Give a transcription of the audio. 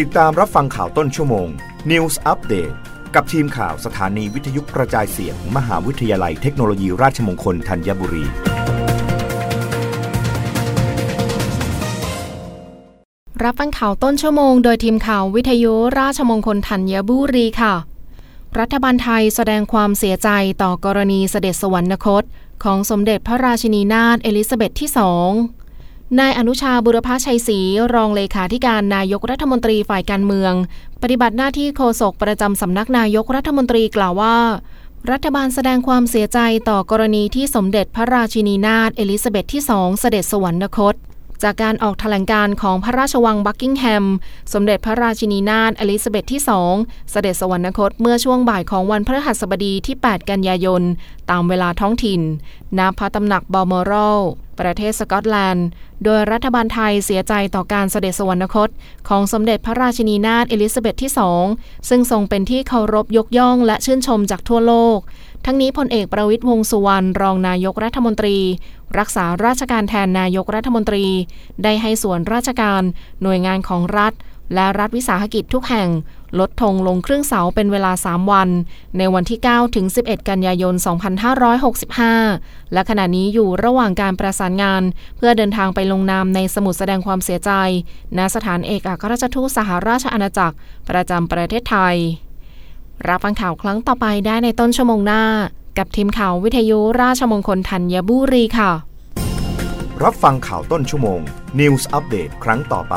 ติดตามรับฟังข่าวต้นชั่วโมง News Update กับทีมข่าวสถานีวิทยุกระจายเสียงมมหาวิทยาลัยเทคโนโลยีราชมงคลธัญบุรี รับฟังข่าวต้นชั่วโมงโดยทีมข่าววิทยุราชมงคลธัญบุรีค่ะ รัฐบาลไทยแสดงความเสียใจต่อกรณีเสด็จสวรรคต ของสมเด็จพระราชินีนาถเอลิซาเบธที่สอง นายอนุชาบุรพชัยศรีรองเลขาธิการนายกรัฐมนตรีฝ่ายการเมือง ปฏิบัติหน้าที่โฆษกประจำสำนักนายกรัฐมนตรีกล่าวว่า รัฐบาลแสดงความเสียใจต่อกรณีที่สมเด็จพระราชินีนาถเอลิซาเบธที่สองเสด็จสวรรคต จากการออกแถลงการของพระราชวังบักกิงแฮม สมเด็จพระราชินีนาถเอลิซาเบธที่สองเสด็จสวรรคตเมื่อช่วงบ่ายของวันพฤหัสบดีที่ 8 กันยายน ตามเวลาท้องถิ่นณพระตำหนักบอมอรัล ประเทศสกอตแลนด์ โดยรัฐบาลไทยเสียใจต่อการเสด็จสวรรคต ของสมเด็จพระราชินีนาถเอลิซาเบธที่สองซึ่งทรงเป็นที่เคารพยกย่องและชื่นชมจากทั่วโลก ทั้งนี้พลเอกประวิตยวงสุวรรณรองนายกรัฐมนตรี รักษาราชการแทนนายกรัฐมนตรี ได้ให้ส่วนราชการ หน่วยงานของรัฐ และรัฐวิสาหกิจทุกแห่ง ลดธงลงครึ่งเสาเป็นเวลา 3 วัน ในวันที่ 9 ถึง 11 กันยายน 2565 และขณะนี้อยู่ระหว่างการประสานงาน เพื่อเดินทางไปลงนามในสมุดแสดงความเสียใจ ณ สถานเอกอัครราชทูตสหราชอาณาจักร ประจำประเทศไทย รับฟังข่าวครั้งต่อไปได้ในต้นชั่วโมงหน้า กับทีมข่าววิทยุราชมงคลธัญบุรีค่ะ รับฟังข่าวต้นชั่วโมง News Update ครั้งต่อไป